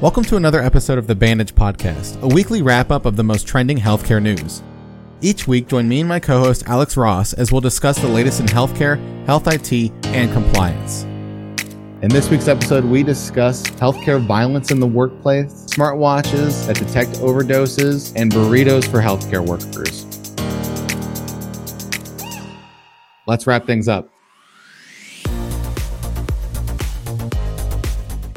Welcome to another episode of the Bandage Podcast, a weekly wrap up of the most trending healthcare news. Each week, join me and my co host Alex Ross as we'll discuss the latest in healthcare, health IT, and compliance. In this week's episode, we discuss healthcare violence in the workplace, smartwatches that detect overdoses, and burritos for healthcare workers. Let's wrap things up.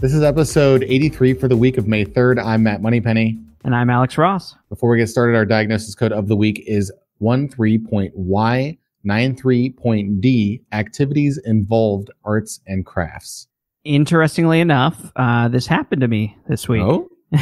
This is episode 83 for the week of May 3rd. I'm Matt Moneypenny. And I'm Alex Ross. Before we get started, our diagnosis code of the week is 13.Y93.D activities involved arts and crafts. Interestingly enough, uh, this happened to me this week. Oh?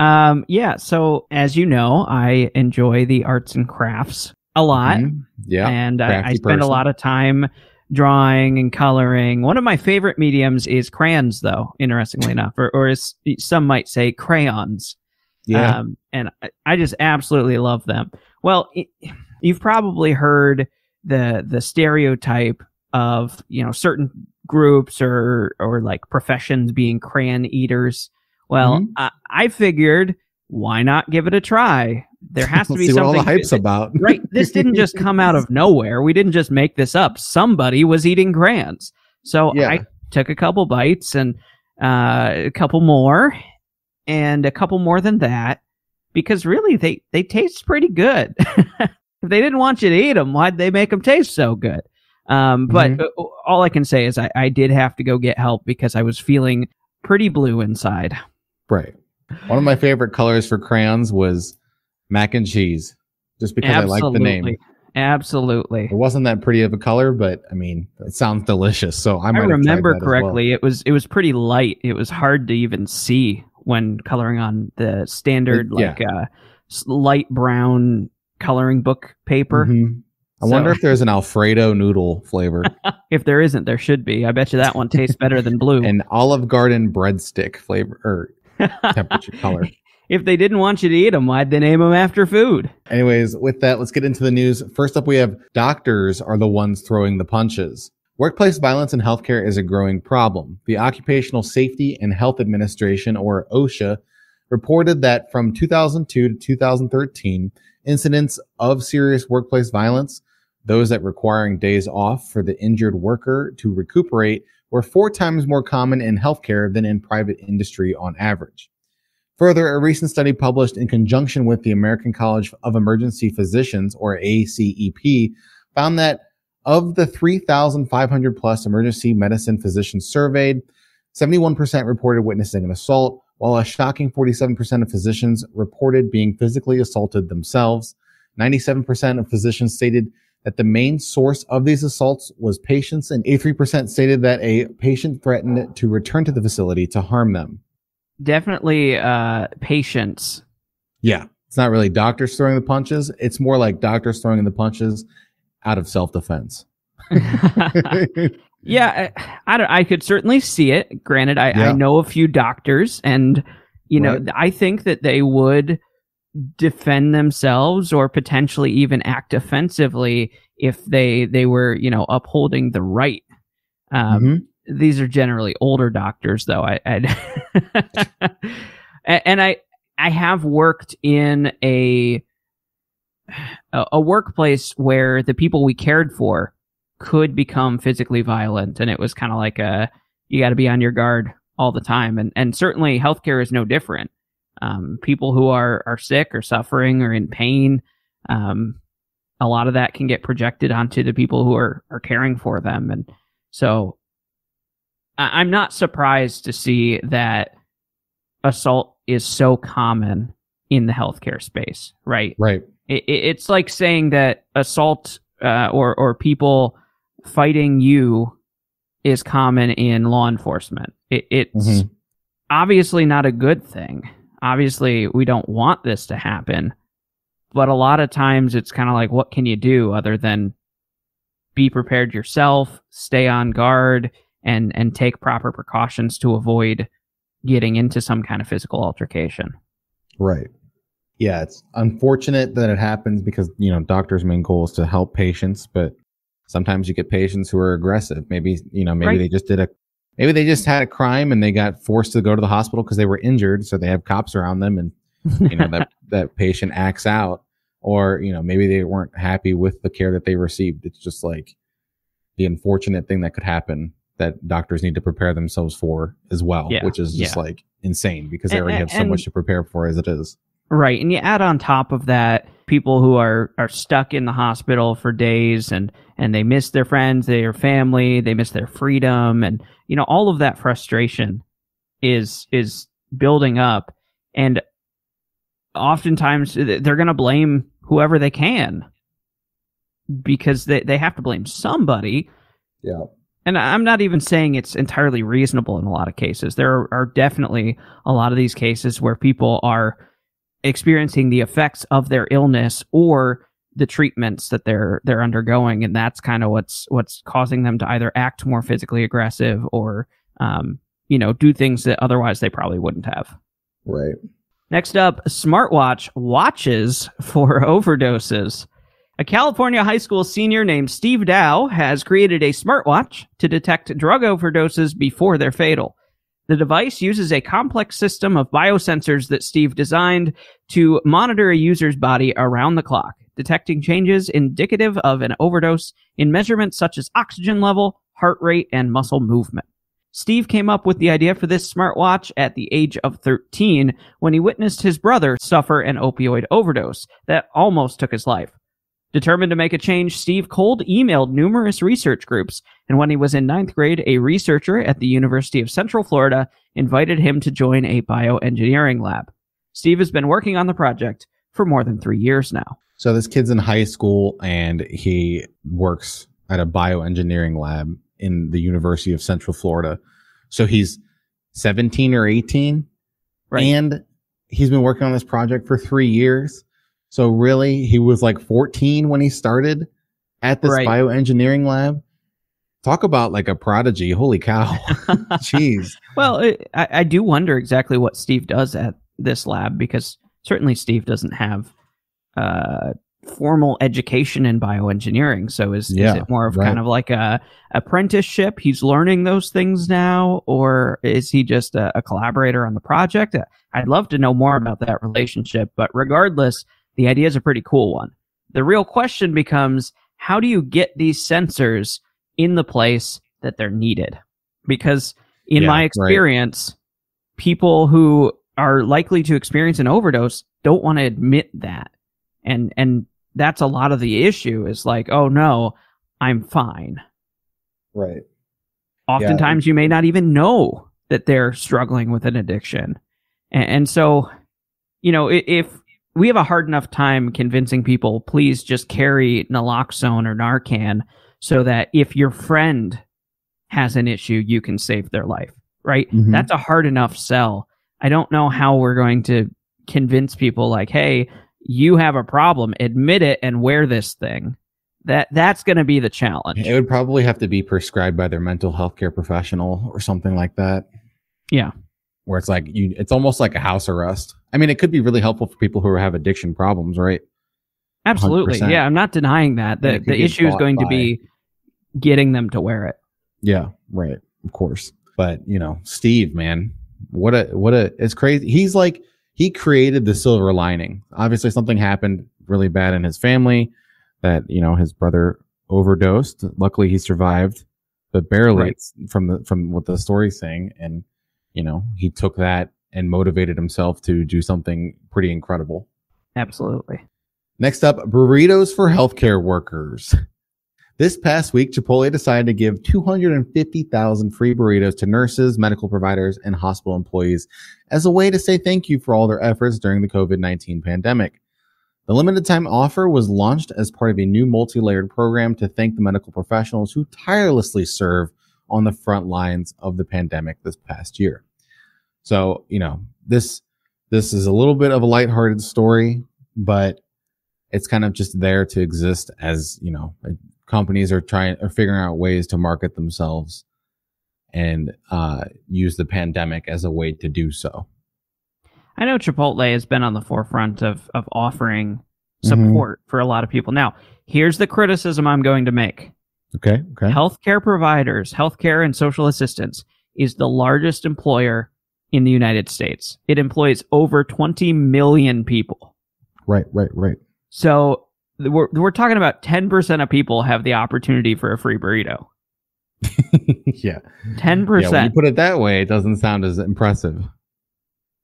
um, yeah, so as you know, I enjoy the arts and crafts a lot. Mhm. Yeah. and I, I spend a lot of time drawing and coloring. One of my favorite mediums is crayons, though, interestingly enough, or, or as some might say, crayons. yeah. Um, and I, I just absolutely love them. Well, i you've probably heard the the stereotype of you know certain groups or or like professions being crayon eaters. Well, Mhm. I, I figured why not give it a try? There has to be see what all something. the hype's about. right. This didn't just come out of nowhere. We didn't just make this up. Somebody was eating crayons. So Yeah. I took a couple bites and uh, a couple more and a couple more than that because really they, they taste pretty good. if they didn't want you to eat them, why'd they make them taste so good? Um, but Mhm. uh, all I can say is I, I did have to go get help because I was feeling pretty blue inside. Right. One of my favorite colors for crayons was mac and cheese, just because I like the name. Absolutely. It wasn't that pretty of a color, but I mean, it sounds delicious. So I I might have tried remember as well. correctly, it was it was pretty light. It was hard to even see when coloring on the standard It- yeah. like uh, light brown coloring book paper. Mhm. I So- wonder if there's an Alfredo noodle flavor, If there isn't, there should be. I bet you that one tastes better than blue. an Olive Garden breadstick flavor or temperature color. If they didn't want you to eat them, why'd they name them after food? Anyways, with that, let's get into the news. First up, we have doctors are the ones throwing the punches. Workplace violence in healthcare is a growing problem. The Occupational Safety and Health Administration, or OSHA, reported that from 2002 to 2013, incidents of serious workplace violence, those that requiring days off for the injured worker to recuperate, were four times more common in healthcare than in private industry on average. Further, a recent study published in conjunction with the American College of Emergency Physicians, or ACEP, found that of the 3,500 plus emergency medicine physicians surveyed, 71% reported witnessing an assault, while a shocking 47% of physicians reported being physically assaulted themselves. 97% of physicians stated that the main source of these assaults was patients, and 83% stated that a patient threatened to return to the facility to harm them. Definitely uh, patients. Yeah. It's not really doctors throwing the punches. It's more like doctors throwing the punches out of self defense. Yeah, I, I, don't- I could certainly see it. Granted, I, Yeah. I know a few doctors, and you know, Right. I think that they would defend themselves or potentially even act offensively if they they were you know upholding the right. Um, These are generally older doctors, though. I, I and I I have worked in a a workplace where the people we cared for could become physically violent and it was kind of like a you got to be on your guard all the time. And and certainly healthcare is no different. Um, people who are are sick or suffering or in pain um, a lot of that can get projected onto the people who are are caring for them. And so I, i'm not surprised to see that assault is so common in the healthcare space right Right. it, it- it's like saying that assault uh, or or people fighting you is common in law enforcement. It, it's Mhm. obviously not a good thing. Obviously, we don't want this to happen. But a lot of times, it's kind of like, what can you do other than be prepared yourself, stay on guard, and and take proper precautions to avoid getting into some kind of physical altercation. Right. Yeah, it's unfortunate that it happens because, you know, doctors' main goal is to help patients, but sometimes you get patients who are aggressive. Maybe, you know, maybe Right. they just did a maybe they just had a crime and they got forced to go to the hospital because they were injured, so they have cops around them, and you know that that patient acts out, or you know maybe they weren't happy with the care that they received. It's just like the unfortunate thing that could happen that doctors need to prepare themselves for as well, Yeah, which is just yeah. like insane because they And- already have so and- much to prepare for as it is. Right. And you add on top of that people who are, are stuck in the hospital for days and, and they miss their friends, their family, they miss their freedom and you know, all of that frustration is is building up and oftentimes they're gonna blame whoever they can because they, they have to blame somebody. Yeah. And I'm not even saying it's entirely reasonable in a lot of cases. There are, are definitely a lot of these cases where people are experiencing the effects of their illness or the treatments that they're they're undergoing, and that's kind of what's what's causing them to either act more physically aggressive or um, you know do things that otherwise they probably wouldn't have. Right. Next up, smartwatch watches for overdoses. A California high school senior named Steve Dow has created a smartwatch to detect drug overdoses before they're fatal. The device uses a complex system of biosensors that Steve designed to monitor a user's body around the clock, detecting changes indicative of an overdose in measurements such as oxygen level, heart rate, and muscle movement. Steve came up with the idea for this smartwatch at the age of 13 when he witnessed his brother suffer an opioid overdose that almost took his life. Determined to make a change, Steve cold emailed numerous research groups, and when he was in ninth grade, a researcher at the University of Central Florida invited him to join a bioengineering lab. Steve has been working on the project for more than three years now. So this kid's in high school and he works at a bioengineering lab in the University of Central Florida. So he's 17 or 18 Right. and he's been working on this project for 3 years. So really he was like 14 when he started at this Right. bioengineering lab. Talk about like a prodigy. Holy cow. Jeez. Well, it, I, I do wonder exactly what Steve does at this lab because certainly Steve doesn't have uh, formal education in bioengineering. So is, Yeah, is it more of right. kind of like a apprenticeship? He's learning those things now, or is he just a, a collaborator on the project? I'd love to know more about that relationship. But regardless, the idea is a pretty cool one. The real question becomes how do you get these sensors in the place that they're needed? Because in Yeah, my right. experience, people who are likely to experience an overdose don't want to admit that. And and that's a lot of the issue is like, oh no, I'm fine. Right. Oftentimes you may not even know that they're struggling with an addiction. And, and so, you know, if we have a hard enough time convincing people, please just carry naloxone or Narcan so that if your friend has an issue, you can save their life, right? Mhm. That's a hard enough sell. I don't know how we're going to convince people like, hey, you have a problem, admit it and wear this thing. That that's going to be the challenge. It would probably have to be prescribed by their mental health care professional or something like that. Yeah. Where it's like you it's almost like a house arrest. I mean, it could be really helpful for people who have addiction problems, right? Absolutely. 100%. Yeah, I'm not denying that. The the issue is going to be getting them to wear it. Yeah, right. Of course. But, you know, Steve, man, what a what a it's crazy. He's like he created the silver lining. Obviously something happened really bad in his family that, you know, his brother overdosed. Luckily he survived, but barely Right. From the from what the story's saying and you know, he took that and motivated himself to do something pretty incredible. Absolutely. Next up, burritos for healthcare workers. This past week, Chipotle decided to give 250,000 free burritos to nurses, medical providers, and hospital employees as a way to say thank you for all their efforts during the COVID 19 pandemic. The limited time offer was launched as part of a new multi layered program to thank the medical professionals who tirelessly serve on the front lines of the pandemic this past year. So, you know, this this is a little bit of a lighthearted story, but it's kind of just there to exist as, you know, companies are trying are figuring out ways to market themselves and uh, use the pandemic as a way to do so. I know Chipotle has been on the forefront of of offering Mhm. support for a lot of people. Now, here's the criticism I'm going to make. Okay. Okay. Healthcare providers, healthcare and social assistance is the largest employer in the United States. It employs over 20 million people. Right, right, right. So we're we're talking about 10% of people have the opportunity for a free burrito. yeah. 10%. Yeah, when you put it that way, it doesn't sound as impressive.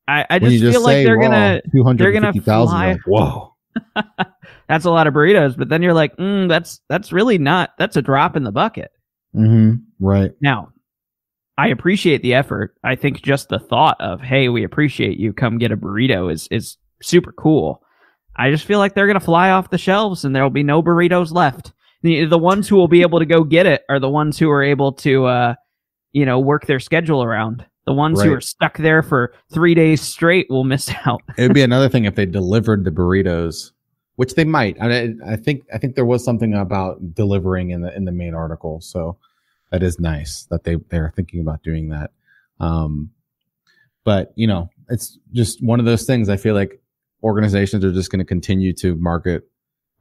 I, I just, just, feel like they're gonna they're gonna fly. Like, Whoa. that's a lot of burritos, but then you're like, mm, that's that's really not that's a drop in the bucket. Mm-hmm. Right. Now, I appreciate the effort. I think just the thought of, hey, we appreciate you, come get a burrito is is super cool. I just feel like they're gonna fly off the shelves and there'll be no burritos left. The, the ones who will be able to go get it are the ones who are able to uh, you know, work their schedule around. The ones right. who are stuck there for three days straight will miss out. it would be another thing if they delivered the burritos, which they might. I, I think I think there was something about delivering in the in the main article, so that is nice that they they're thinking about doing that. Um, but you know, it's just one of those things. I feel like organizations are just going to continue to market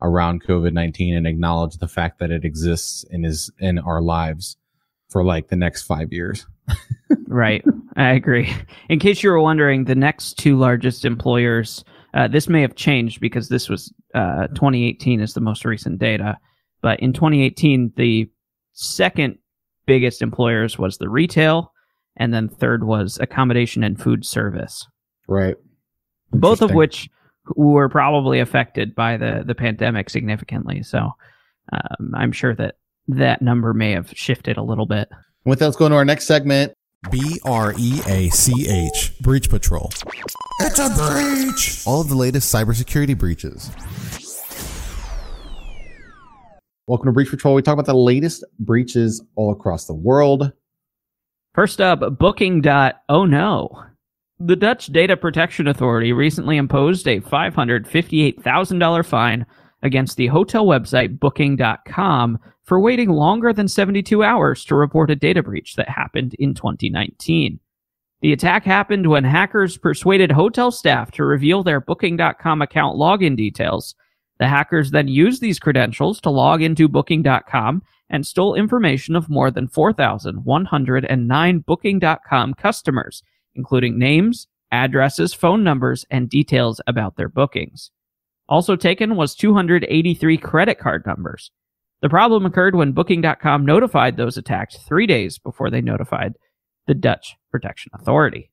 around COVID nineteen and acknowledge the fact that it exists and is in our lives for like the next five years. right. I agree. In case you were wondering, the next two largest employers, uh, this may have changed because this was uh, 2018 is the most recent data. But in 2018, the second biggest employers was the retail, and then third was accommodation and food service. Right. Both of which were probably affected by the, the pandemic significantly. So um, I'm sure that that number may have shifted a little bit. With that, let's go into our next segment. B R E A C H, Breach Patrol. It's a breach! All of the latest cybersecurity breaches. Welcome to Breach Patrol. We talk about the latest breaches all across the world. First up, Booking. Dot, oh no. The Dutch Data Protection Authority recently imposed a $558,000 fine against the hotel website Booking.com for waiting longer than 72 hours to report a data breach that happened in 2019. The attack happened when hackers persuaded hotel staff to reveal their Booking.com account login details. The hackers then used these credentials to log into Booking.com and stole information of more than 4,109 Booking.com customers, including names, addresses, phone numbers, and details about their bookings. Also taken was 283 credit card numbers. The problem occurred when Booking.com notified those attacked three days before they notified the Dutch Protection Authority.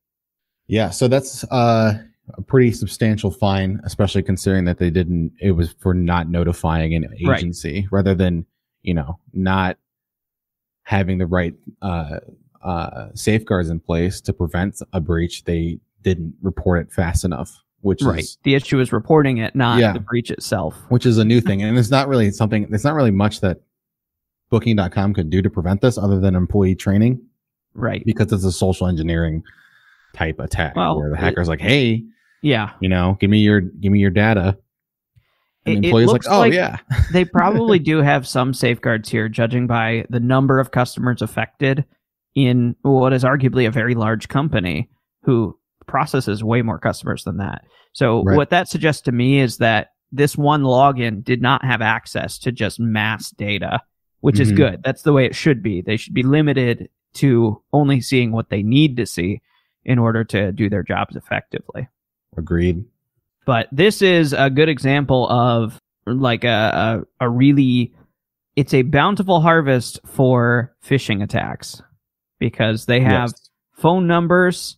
Yeah, so that's uh, a pretty substantial fine, especially considering that they didn't. It was for not notifying an agency right. rather than you know not having the right uh, uh, safeguards in place to prevent a breach. They didn't report it fast enough which right. Is, the issue is reporting it, not yeah, the breach itself. Which is a new thing. And it's not really something, it's not really much that booking.com could do to prevent this other than employee training. Right. Because it's a social engineering type attack well, where the hacker's it, like, hey, yeah, you know, give me your, give me your data. And the employee's like, oh, like yeah. they probably do have some safeguards here, judging by the number of customers affected in what is arguably a very large company who processes way more customers than that. So right. what that suggests to me is that this one login did not have access to just mass data, which mm-hmm. is good. That's the way it should be. They should be limited to only seeing what they need to see in order to do their jobs effectively. Agreed. But this is a good example of like a, a, a really it's a bountiful harvest for phishing attacks because they have yes. phone numbers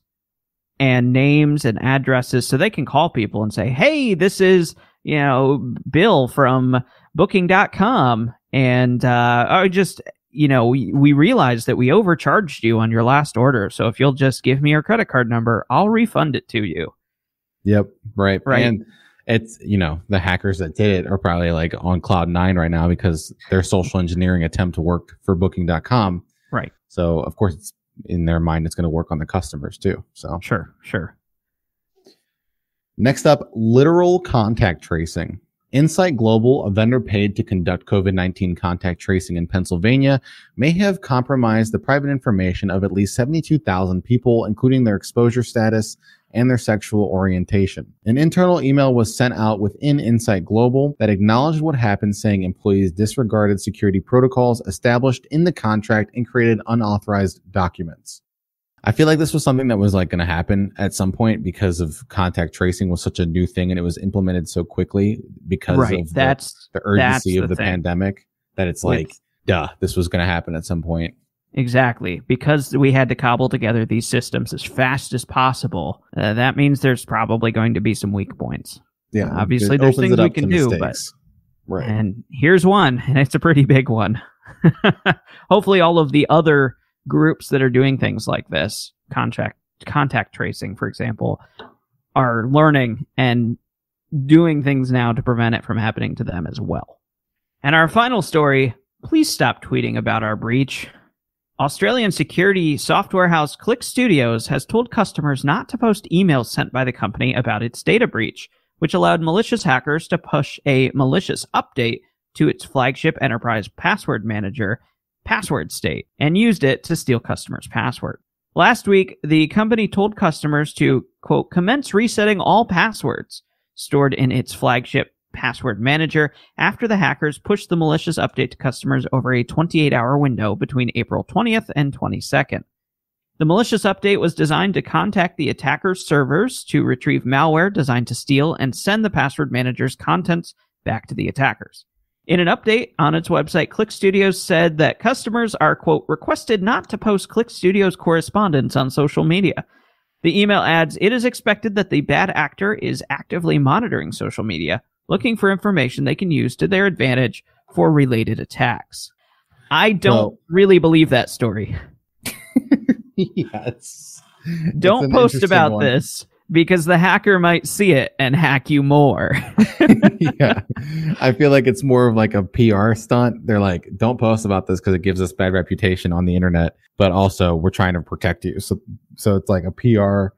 and names and addresses so they can call people and say, Hey, this is, you know, Bill from booking.com. And, uh, I just, you know, we, we realized that we overcharged you on your last order. So if you'll just give me your credit card number, I'll refund it to you. Yep. Right. Right. And it's, you know, the hackers that did it are probably like on cloud nine right now because their social engineering attempt to work for booking.com. Right. So of course it's in their mind it's going to work on the customers too. So sure, sure. Next up, literal contact tracing. Insight Global, a vendor paid to conduct COVID 19 contact tracing in Pennsylvania, may have compromised the private information of at least 72,000 people, including their exposure status and their sexual orientation. An internal email was sent out within Insight Global that acknowledged what happened, saying employees disregarded security protocols established in the contract and created unauthorized documents. I feel like this was something that was like going to happen at some point because of contact tracing was such a new thing and it was implemented so quickly because right. of the, that's the urgency that's of the the thing. pandemic that it's like, With- duh, this was going to happen at some point. Exactly. Because we had to cobble together these systems as fast as possible, uh, that means there's probably going to be some weak points. Yeah. Obviously, there's things we can do, but- right. And here's one, and it's a pretty big one. Hopefully, all of the other groups that are doing things like this, contact contact tracing, for example, are learning and doing things now to prevent it from happening to them as well. And our final story, please stop tweeting about our breach. Australian security software house Click Studios has told customers not to post emails sent by the company about its data breach, which allowed malicious hackers to push a malicious update to its flagship enterprise password manager, Passwordstate, and used it to steal customers' password. Last week, the company told customers to, quote, commence resetting all passwords stored in its flagship password manager after the hackers pushed the malicious update to customers over a 28 hour window between April 20th and 22nd. The malicious update was designed to contact the attacker's servers to retrieve malware designed to steal and send the password manager's contents back to the attackers. In an update on its website, Click Studios said that customers are, quote, requested not to post Click Studios correspondence on social media. The email adds, it is expected that the bad actor is actively monitoring social media, looking for information they can use to their advantage for related attacks. I don't Well- really believe that story. yes. Don't post about one. this because the hacker might see it and hack you more. yeah. I feel like it's more of like a PR stunt. They're like, don't post about this because it gives us bad reputation on the internet, but also we're trying to protect you. So, so it's like a PR,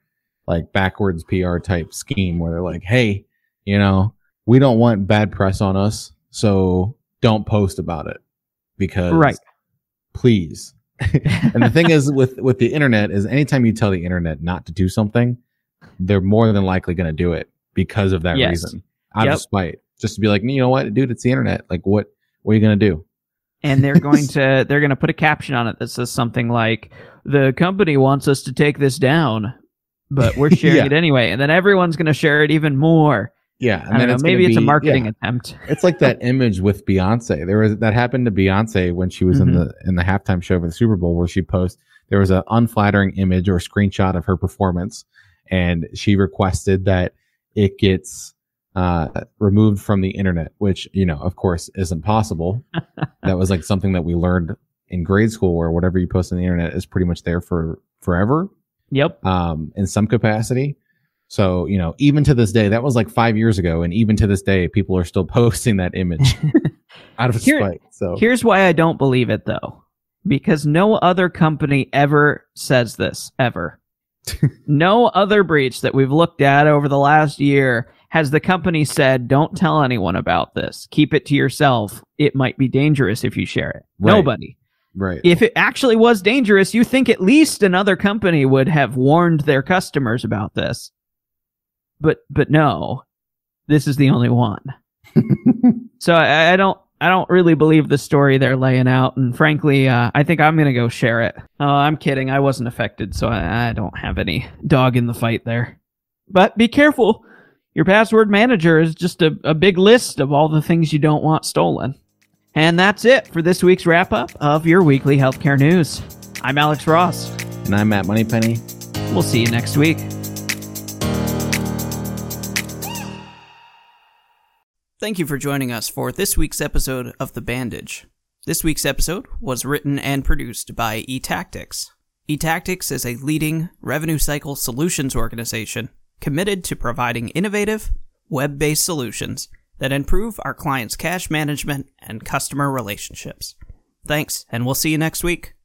like backwards PR type scheme where they're like, hey, you know, we don't want bad press on us, so don't post about it because, Right. please. and the thing is with with the internet is anytime you tell the internet not to do something, they're more than likely going to do it because of that Yes. reason, out Yep. of spite. Just to be like, you know what, dude, it's the internet. Like, what what are you going to do? and they're going to they're going to put a caption on it that says something like the company wants us to take this down but we're sharing Yeah. it anyway and then everyone's going to share it even more Yeah, I don't know, gonna maybe it's a marketing yeah. attempt It's like that image with Beyonce. There was that happened to Beyonce when she was in Mhm. the in the halftime show for the Super Bowl, where she posted there was an unflattering image or screenshot of her performance, and she requested that it gets uh, removed from the internet, which you know, of course, isn't possible. that was like something that we learned in grade school, where whatever you post on the internet is pretty much there for forever yep um, in some capacity. So, you know, even to this day, that was like five years ago. And even to this day, people are still posting that image out of Here- spite. So, here's why i don't believe it though because no other company ever says this ever no other breach that we've looked at over the last year has the company said don't tell anyone about this keep it to yourself it might be dangerous if you share it Right. nobody right. if it actually was dangerous, you think at least another company would have warned their customers about this. But but no, this is the only one. so I, I don't I don't really believe the story they're laying out, and frankly, uh, I think I'm gonna go share it. Oh, I'm kidding. I wasn't affected, so I, I don't have any dog in the fight there. But be careful. Your password manager is just a, a big list of all the things you don't want stolen. And that's it for this week's wrap up of your weekly healthcare news. I'm Alex Ross. and I'm Matt Moneypenny. We'll see you next week. Thank you for joining us for this week's episode of The Bandage. This week's episode was written and produced by eTactics. eTactics is a leading revenue cycle solutions organization committed to providing innovative, web based solutions that improve our clients' cash management and customer relationships. Thanks, and we'll see you next week.